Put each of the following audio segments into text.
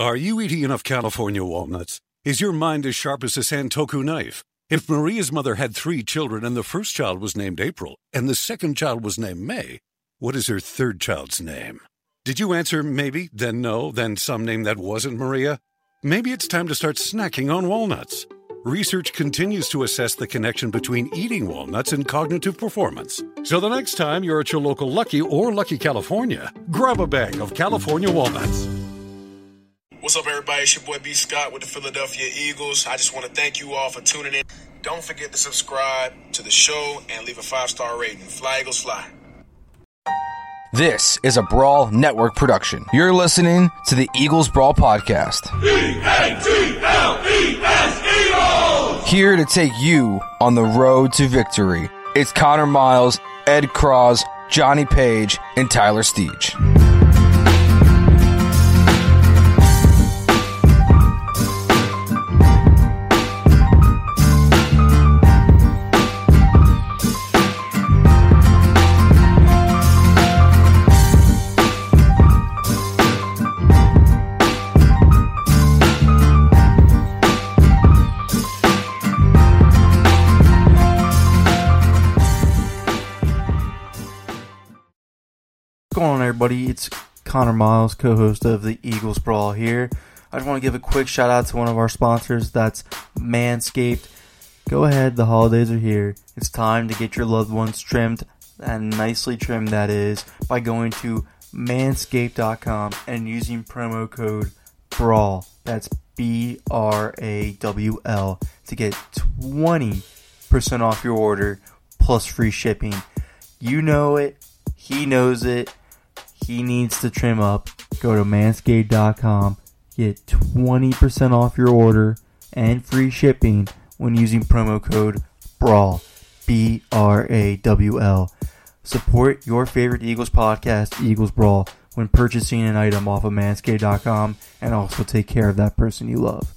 Are you eating enough California walnuts? Is your mind as sharp as a Santoku knife? If Maria's mother had three children and the first child was named April and the second child was named May, what is her third child's name? Did you answer maybe, then no, then some name that wasn't Maria? Maybe it's time to start snacking on walnuts. Research continues to assess the connection between eating walnuts and cognitive performance. So the next time you're at your local Lucky or Lucky California, grab a bag of California walnuts. What's up, everybody? It's your boy B. Scott with the Philadelphia Eagles. I just want to thank you all for tuning in. Don't forget to subscribe to the show and leave a five star rating. Fly Eagles Fly. This is a Brawl Network production. You're listening to the Eagles Brawl Podcast. Here to take you on the road to victory. It's Connor Miles, Ed Cross, Johnny Page, and Tyler Steege. Everybody? It's Connor Miles, co host of the Eagles Brawl here. I just want to give a quick shout out to one of our sponsors that's Manscaped. Go ahead, the holidays are here. It's time to get your loved ones trimmed, and nicely trimmed, that is, by going to manscaped.com and using promo code BRAWL. That's B R A W L to get 20% off your order plus free shipping. You know it, he knows it. He needs to trim up. Go to manscaped.com. Get 20% off your order and free shipping when using promo code BRAWL. B R A W L. Support your favorite Eagles podcast, Eagles Brawl, when purchasing an item off of manscaped.com and also take care of that person you love.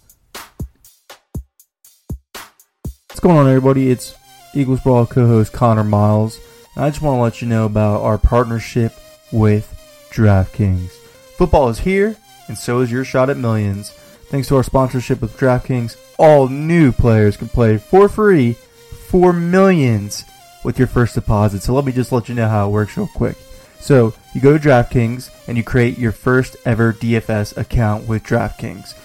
What's going on, everybody? It's Eagles Brawl co host Connor Miles. I just want to let you know about our partnership with DraftKings. Football is here, and so is your shot at millions. Thanks to our sponsorship with DraftKings, all new players can play for free for millions with your first deposit. So let me just let you know how it works real quick. So you go to DraftKings and you create your first ever DFS account with DraftKings.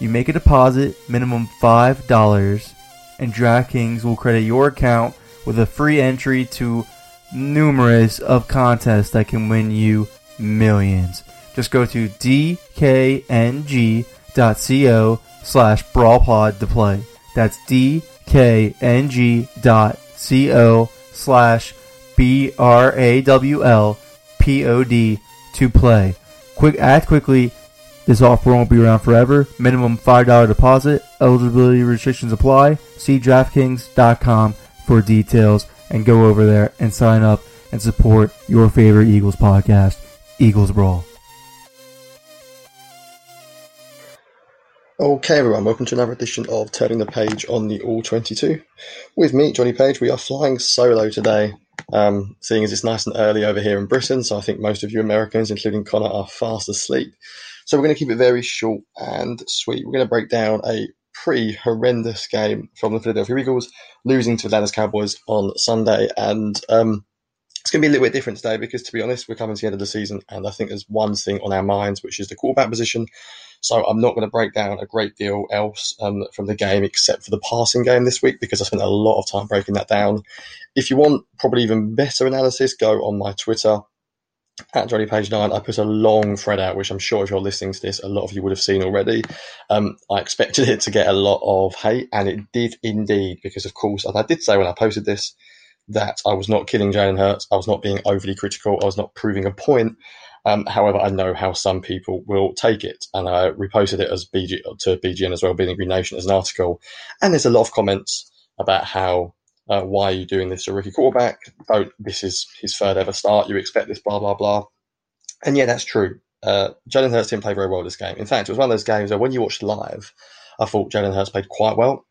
You make a deposit, minimum $5, and DraftKings will credit your account with a free entry to numerous of contests that can win you millions. Just go to dkng.co slash brawlpod to play. That's dkng.co slash b-r-a-w-l-p-o-d to play. Quick, act quickly. This offer won't be around forever. Minimum $5 deposit. Eligibility restrictions apply. See DraftKings.com for details and go over there and sign up and support your favorite Eagles podcast, Eagles Brawl. Okay, everyone, welcome to another edition of Turning the Page on the All 22. With me, Johnny Page, we are flying solo today, um, seeing as it's nice and early over here in Britain, so I think most of you Americans, including Connor, are fast asleep. So we're going to keep it very short and sweet. We're going to break down a pretty horrendous game from the Philadelphia Eagles, losing to the Dallas Cowboys on Sunday. And um, it's going to be a little bit different today because, to be honest, we're coming to the end of the season, and I think there's one thing on our minds, which is the quarterback position. So I'm not going to break down a great deal else um, from the game except for the passing game this week because I spent a lot of time breaking that down. If you want probably even better analysis, go on my Twitter at Johnny Page Nine, I put a long thread out, which I'm sure if you're listening to this, a lot of you would have seen already. Um, I expected it to get a lot of hate, and it did indeed, because of course, as I did say when I posted this, that I was not killing Jalen Hurts, I was not being overly critical, I was not proving a point, Um, however, I know how some people will take it, and I reposted it as BG to BGN as well, Bleeding Green Nation, as an article. And there's a lot of comments about how uh, why are you doing this to a rookie quarterback? Don't this is his third ever start. You expect this, blah blah blah. And yeah, that's true. Uh, Jalen Hurts didn't play very well this game. In fact, it was one of those games where when you watched live, I thought Jalen Hurts played quite well,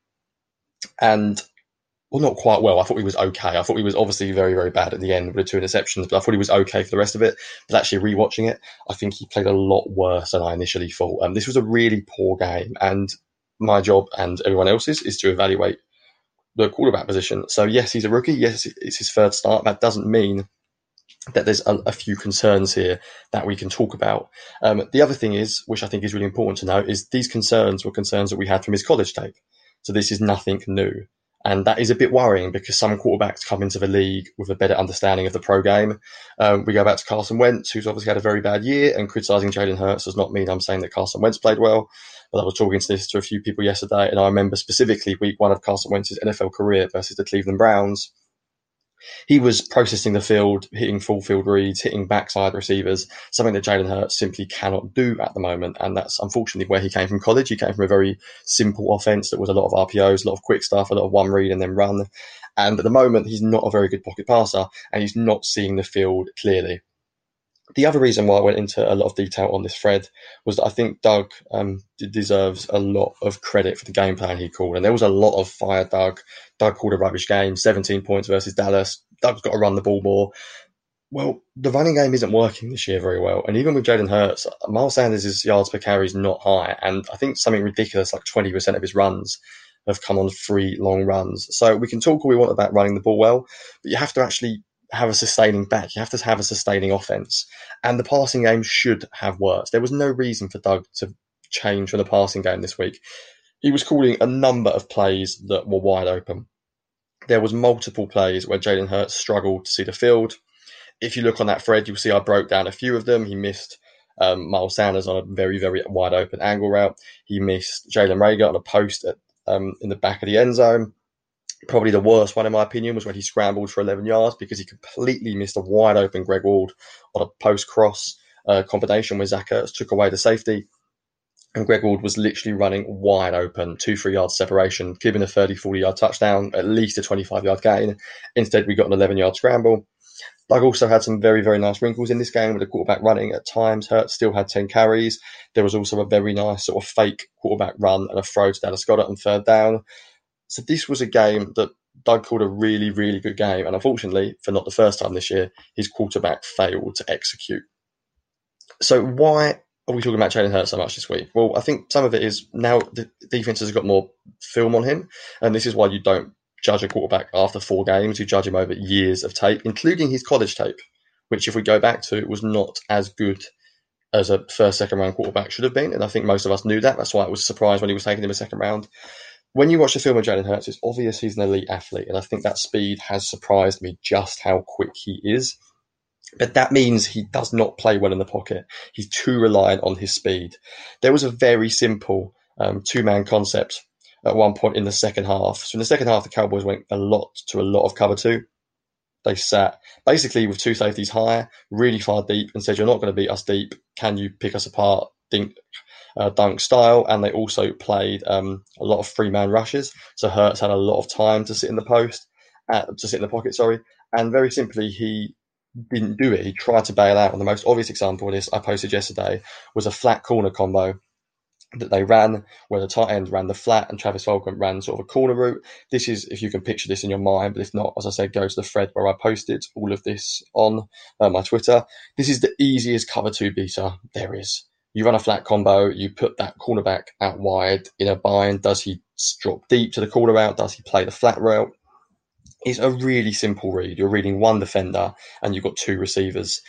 and well, not quite well. I thought he was okay. I thought he was obviously very, very bad at the end with the two interceptions, but I thought he was okay for the rest of it. But actually, rewatching it, I think he played a lot worse than I initially thought. Um, this was a really poor game, and my job and everyone else's is to evaluate the quarterback position. So yes, he's a rookie. Yes, it's his third start. That doesn't mean that there's a, a few concerns here that we can talk about. Um, the other thing is, which I think is really important to note, is these concerns were concerns that we had from his college tape. So this is nothing new. And that is a bit worrying because some quarterbacks come into the league with a better understanding of the pro game. Um, we go back to Carson Wentz, who's obviously had a very bad year, and criticizing Jalen Hurts does not mean I'm saying that Carson Wentz played well. But I was talking to this to a few people yesterday, and I remember specifically week one of Carson Wentz's NFL career versus the Cleveland Browns he was processing the field, hitting full field reads, hitting backside receivers, something that Jalen Hurts simply cannot do at the moment. And that's unfortunately where he came from college. He came from a very simple offense that was a lot of RPOs, a lot of quick stuff, a lot of one read and then run. And at the moment, he's not a very good pocket passer and he's not seeing the field clearly the other reason why I went into a lot of detail on this thread was that I think Doug um, deserves a lot of credit for the game plan he called. And there was a lot of fire, Doug. Doug called a rubbish game, 17 points versus Dallas. Doug's got to run the ball more. Well, the running game isn't working this year very well. And even with Jalen Hurts, Miles Sanders' yards per carry is not high. And I think something ridiculous like 20% of his runs have come on free long runs. So we can talk all we want about running the ball well, but you have to actually have a sustaining back. You have to have a sustaining offense. And the passing game should have worked. There was no reason for Doug to change from the passing game this week. He was calling a number of plays that were wide open. There was multiple plays where Jalen Hurts struggled to see the field. If you look on that thread, you'll see I broke down a few of them. He missed um, Miles Sanders on a very, very wide open angle route. He missed Jalen Reagor on a post at, um, in the back of the end zone. Probably the worst one, in my opinion, was when he scrambled for 11 yards because he completely missed a wide open Greg Ward on a post cross uh, combination where Zach Ertz took away the safety. And Greg Ward was literally running wide open, two, three yards separation, giving a 30, 40 yard touchdown, at least a 25 yard gain. Instead, we got an 11 yard scramble. Doug also had some very, very nice wrinkles in this game with the quarterback running at times. Hurt still had 10 carries. There was also a very nice sort of fake quarterback run and a throw to Dallas Goedert on third down. So this was a game that Doug called a really, really good game. And unfortunately, for not the first time this year, his quarterback failed to execute. So why are we talking about Jalen Hurts so much this week? Well, I think some of it is now the defense has got more film on him. And this is why you don't judge a quarterback after four games. You judge him over years of tape, including his college tape, which if we go back to, was not as good as a first, second round quarterback should have been. And I think most of us knew that. That's why it was a surprise when he was taken in the second round when you watch the film of Jalen Hurts, it's obvious he's an elite athlete, and I think that speed has surprised me just how quick he is. But that means he does not play well in the pocket. He's too reliant on his speed. There was a very simple um, two man concept at one point in the second half. So in the second half, the Cowboys went a lot to a lot of cover two. They sat basically with two safeties higher, really far deep, and said, "You're not going to beat us deep. Can you pick us apart? Think uh, dunk style, and they also played um, a lot of free man rushes. So Hurts had a lot of time to sit in the post, uh, to sit in the pocket, sorry, and very simply he didn't do it. He tried to bail out. And the most obvious example of this I posted yesterday was a flat corner combo that they ran, where the tight end ran the flat and Travis Fulgham ran sort of a corner route. This is, if you can picture this in your mind, but if not, as I said, go to the thread where I posted all of this on uh, my Twitter. This is the easiest cover two beater there is you run a flat combo, you put that cornerback out wide in a bind. Does he drop deep to the corner route? Does he play the flat route? It's a really simple read. You're reading one defender and you've got two receivers.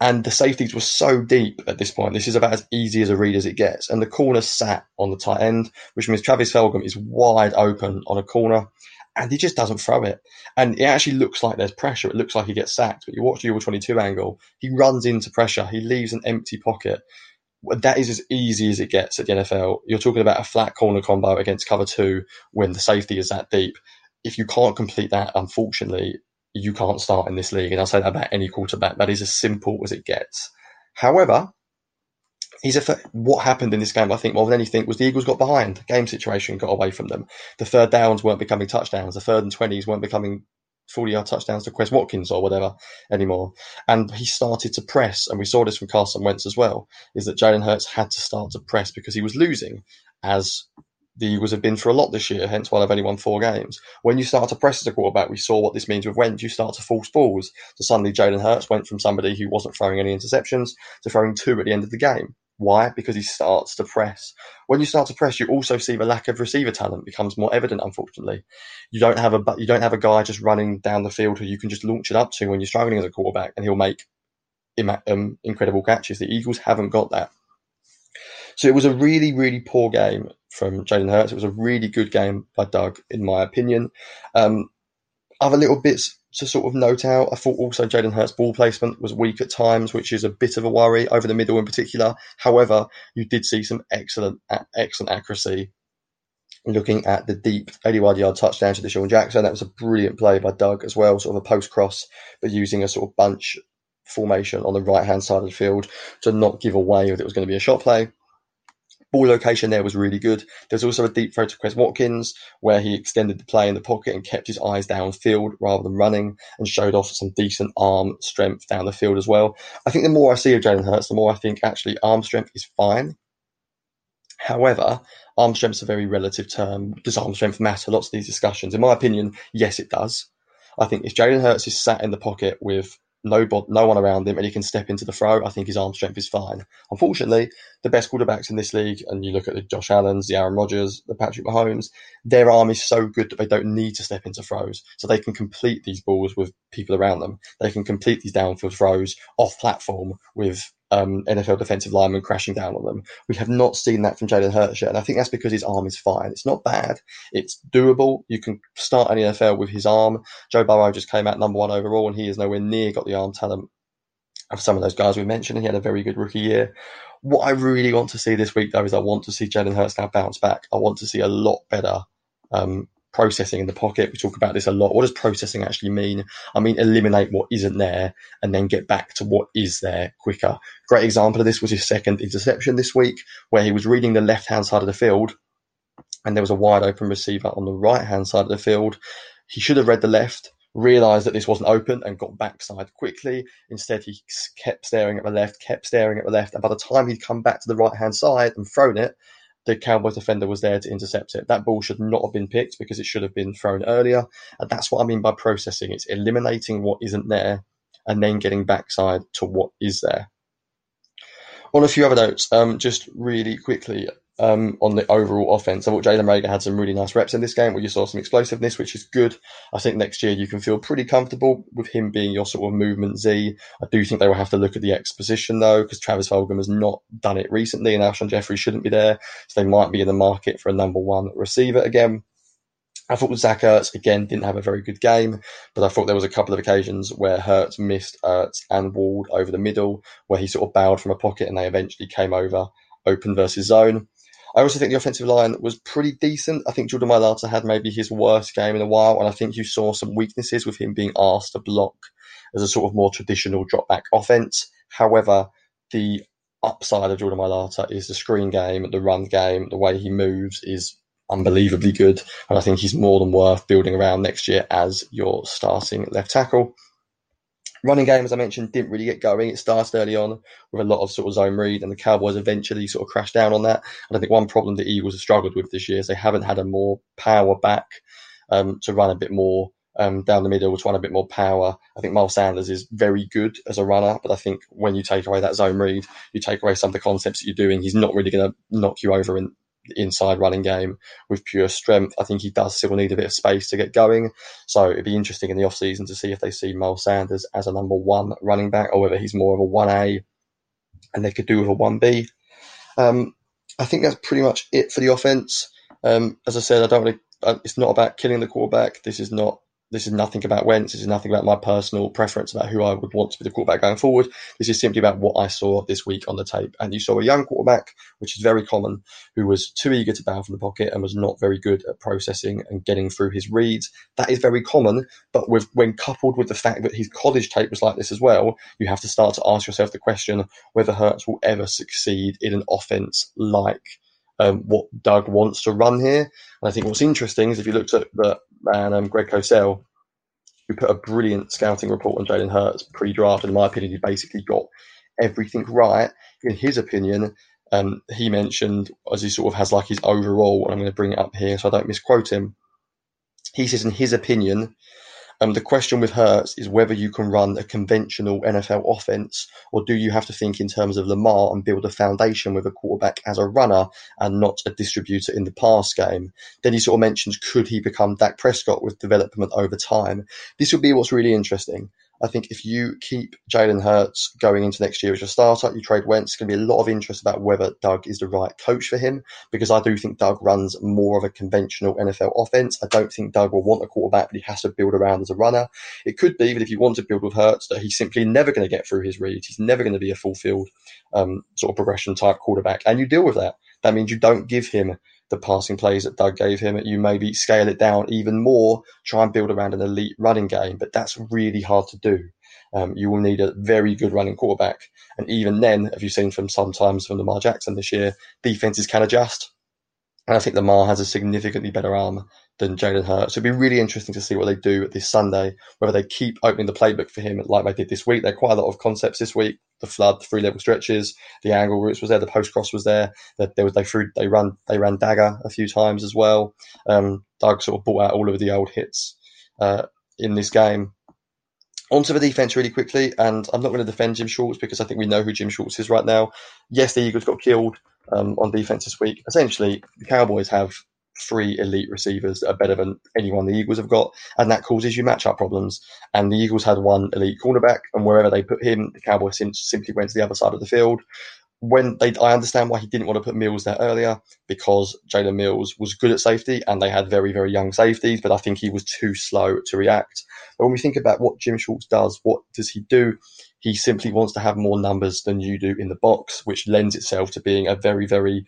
And the safeties were so deep at this point. This is about as easy as a read as it gets. And the corner sat on the tight end, which means Travis Fulgham is wide open on a corner and he just doesn't throw it. And it actually looks like there's pressure. It looks like he gets sacked. But you watch the All 22 angle, he runs into pressure. He leaves an empty pocket that is as easy as it gets at the NFL. You're talking about a flat corner combo against cover two when the safety is that deep. If you can't complete that, unfortunately, you can't start in this league. And I'll say that about any quarterback. That is as simple as it gets. However, he's a, what happened in this game, I think, more than anything, was the Eagles got behind. Game situation got away from them. The third downs weren't becoming touchdowns. The third and 20s weren't becoming 40 yard touchdowns to Quez Watkins or whatever anymore. And he started to press, and we saw this from Carson Wentz as well, is that Jalen Hurts had to start to press because he was losing, as the Eagles have been for a lot this year, hence why they've only won four games. When you start to press as a quarterback, we saw what this means with Wentz. You start to force balls. So suddenly Jalen Hurts went from somebody who wasn't throwing any interceptions to throwing two at the end of the game. Why? Because he starts to press. When you start to press, you also see the lack of receiver talent becomes more evident. Unfortunately, you don't have a you don't have a guy just running down the field who you can just launch it up to when you're struggling as a quarterback, and he'll make um, incredible catches. The Eagles haven't got that. So it was a really, really poor game from Jalen Hurts. It was a really good game by Doug, in my opinion. Um, other little bits to sort of note out. I thought also Jalen Hurts' ball placement was weak at times, which is a bit of a worry over the middle in particular. However, you did see some excellent, excellent accuracy. Looking at the deep 81 yard touchdown to DeSean Jackson, that was a brilliant play by Doug as well, sort of a post cross, but using a sort of bunch formation on the right hand side of the field to not give away that it was going to be a shot play ball location there was really good. There's also a deep throw to Quez Watkins where he extended the play in the pocket and kept his eyes downfield rather than running and showed off some decent arm strength down the field as well. I think the more I see of Jalen Hurts, the more I think actually arm strength is fine. However, arm strength is a very relative term. Does arm strength matter? Lots of these discussions. In my opinion, yes, it does. I think if Jalen Hurts is sat in the pocket with no, no one around him and he can step into the throw, I think his arm strength is fine. Unfortunately, the best quarterbacks in this league, and you look at the Josh Allen's, the Aaron Rodgers, the Patrick Mahomes, their arm is so good that they don't need to step into throws. So they can complete these balls with people around them. They can complete these downfield throws off platform with um, NFL defensive linemen crashing down on them. We have not seen that from Jalen Hurts yet, and I think that's because his arm is fine. It's not bad. It's doable. You can start an NFL with his arm. Joe Burrow just came out number one overall, and he is nowhere near got the arm talent of some of those guys we mentioned. He had a very good rookie year. What I really want to see this week, though, is I want to see Jalen Hurts now bounce back. I want to see a lot better um, processing in the pocket. We talk about this a lot. What does processing actually mean? I mean, eliminate what isn't there and then get back to what is there quicker. Great example of this was his second interception this week, where he was reading the left hand side of the field and there was a wide open receiver on the right hand side of the field. He should have read the left, realized that this wasn't open and got backside quickly. Instead, he kept staring at the left, kept staring at the left. And by the time he'd come back to the right hand side and thrown it, the Cowboys defender was there to intercept it. That ball should not have been picked because it should have been thrown earlier. And that's what I mean by processing. It's eliminating what isn't there and then getting backside to what is there. On a few other notes, um, just really quickly, um, on the overall offense. I thought Jalen Reagor had some really nice reps in this game where you saw some explosiveness, which is good. I think next year you can feel pretty comfortable with him being your sort of movement Z. I do think they will have to look at the X position though, because Travis Fulgham has not done it recently and Alshon Jeffery shouldn't be there. So they might be in the market for a number one receiver again. I thought Zach Ertz again didn't have a very good game, but I thought there was a couple of occasions where Hurts missed Ertz and Ward over the middle, where he sort of bowed from a pocket and they eventually came over open versus zone. I also think the offensive line was pretty decent. I think Jordan Mailata had maybe his worst game in a while, and I think you saw some weaknesses with him being asked to block as a sort of more traditional drop back offense. However, the upside of Jordan Mailata is the screen game, the run game, the way he moves is unbelievably good, and I think he's more than worth building around next year as your starting left tackle. Running game, as I mentioned, didn't really get going. It started early on with a lot of sort of zone read, and the Cowboys eventually sort of crashed down on that. And I think one problem the Eagles have struggled with this year is they haven't had a more power back um, to run a bit more um, down the middle, to run a bit more power. I think Miles Sanders is very good as a runner, but I think when you take away that zone read, you take away some of the concepts that you're doing. He's not really going to knock you over in, inside running game with pure strength. I think he does still need a bit of space to get going. So it'd be interesting in the offseason to see if they see Miles Sanders as a number one running back or whether he's more of a 1A and they could do with a 1B. Um, I think that's pretty much it for the offense. Um, as I said, I don't really, uh, it's not about killing the quarterback. This is not this is nothing about Wentz. This is nothing about my personal preference about who I would want to be the quarterback going forward. This is simply about what I saw this week on the tape. And you saw a young quarterback, which is very common, who was too eager to bounce from the pocket and was not very good at processing and getting through his reads. That is very common, but with when coupled with the fact that his college tape was like this as well, you have to start to ask yourself the question whether Hurts will ever succeed in an offense like um, what Doug wants to run here. And I think what's interesting is if you looked at the man um, Greg Cosell, who put a brilliant scouting report on Jalen Hurts pre-draft, and in my opinion, he basically got everything right. In his opinion, um, he mentioned as he sort of has like his overall, and I'm going to bring it up here so I don't misquote him. He says, in his opinion, um, the question with Hurts is whether you can run a conventional NFL offense or do you have to think in terms of Lamar and build a foundation with a quarterback as a runner and not a distributor in the pass game. Then he sort of mentions could he become Dak Prescott with development over time. This would be what's really interesting. I think if you keep Jalen Hurts going into next year as your starter, you trade Wentz, it's going to be a lot of interest about whether Doug is the right coach for him because I do think Doug runs more of a conventional NFL offense. I don't think Doug will want a quarterback that he has to build around as a runner. It could be that if you want to build with Hurts, that he's simply never going to get through his reads. He's never going to be a fulfilled um, sort of progression type quarterback, and you deal with that. That means you don't give him the passing plays that Doug gave him. You maybe scale it down even more, try and build around an elite running game, but that's really hard to do. Um, you will need a very good running quarterback. And even then, have you seen from sometimes from Lamar Jackson this year, defenses can adjust. And I think Lamar has a significantly better arm than Jalen Hurts. It'd be really interesting to see what they do this Sunday, whether they keep opening the playbook for him like they did this week. There are quite a lot of concepts this week. The flood, the three level stretches, the angle routes was there, the post cross was there. There was they threw they run they ran dagger a few times as well. Um, Doug sort of brought out all of the old hits uh, in this game. Onto the defense really quickly, and I'm not going to defend Jim Schwartz because I think we know who Jim Schwartz is right now. Yes, the Eagles got killed um, on defense this week. Essentially, the Cowboys have three elite receivers that are better than anyone the Eagles have got, and that causes you matchup problems. And the Eagles had one elite cornerback, and wherever they put him, the Cowboys simply went to the other side of the field. When they, I understand why he didn't want to put Mills there earlier because Jalen Mills was good at safety, and they had very, very young safeties, but I think he was too slow to react. But when we think about what Jim Schwartz does, what does he do? He simply wants to have more numbers than you do in the box, which lends itself to being a very, very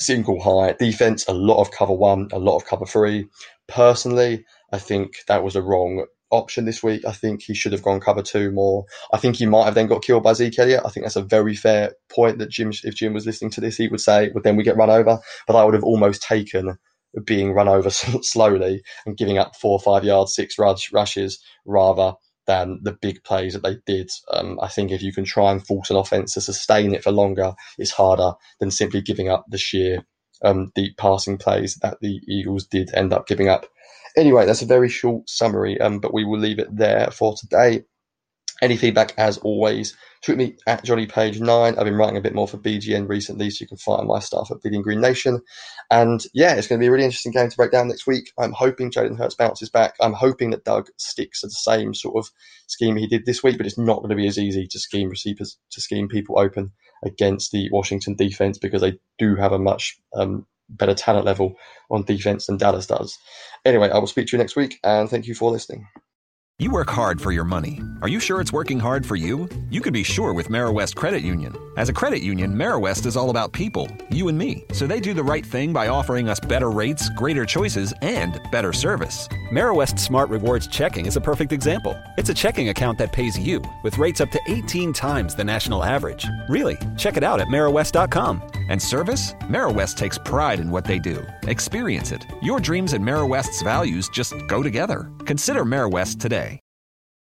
single high defense, a lot of cover one, a lot of cover three. Personally, I think that was a wrong option this week. I think he should have gone cover two more. I think he might have then got killed by Zeke Elliott. I think that's a very fair point that Jim, if Jim was listening to this, he would say, well, then we get run over. But I would have almost taken being run over slowly and giving up four or five yards, six rush, rushes rather than the big plays that they did. Um, I think if you can try and force an offense to sustain it for longer, it's harder than simply giving up the sheer um, deep passing plays that the Eagles did end up giving up. Anyway, that's a very short summary, um, but we will leave it there for today. Any feedback, as always, tweet me at Johnny Page 9. I've been writing a bit more for BGN recently, so you can find my stuff at Bleeding Green Nation. And yeah, it's going to be a really interesting game to break down next week. I'm hoping Jalen Hurts bounces back. I'm hoping that Doug sticks to the same sort of scheme he did this week, but it's not going to be as easy to scheme receivers, to scheme people open against the Washington defense because they do have a much um, better talent level on defense than Dallas does. Anyway, I will speak to you next week, and thank you for listening. You work hard for your money. Are you sure it's working hard for you? You can be sure with West Credit Union. As a credit union, West is all about people, you and me. So they do the right thing by offering us better rates, greater choices, and better service. West Smart Rewards Checking is a perfect example. It's a checking account that pays you with rates up to 18 times the national average. Really, check it out at MarrowWest.com. And service? West takes pride in what they do. Experience it. Your dreams and West's values just go together. Consider West today.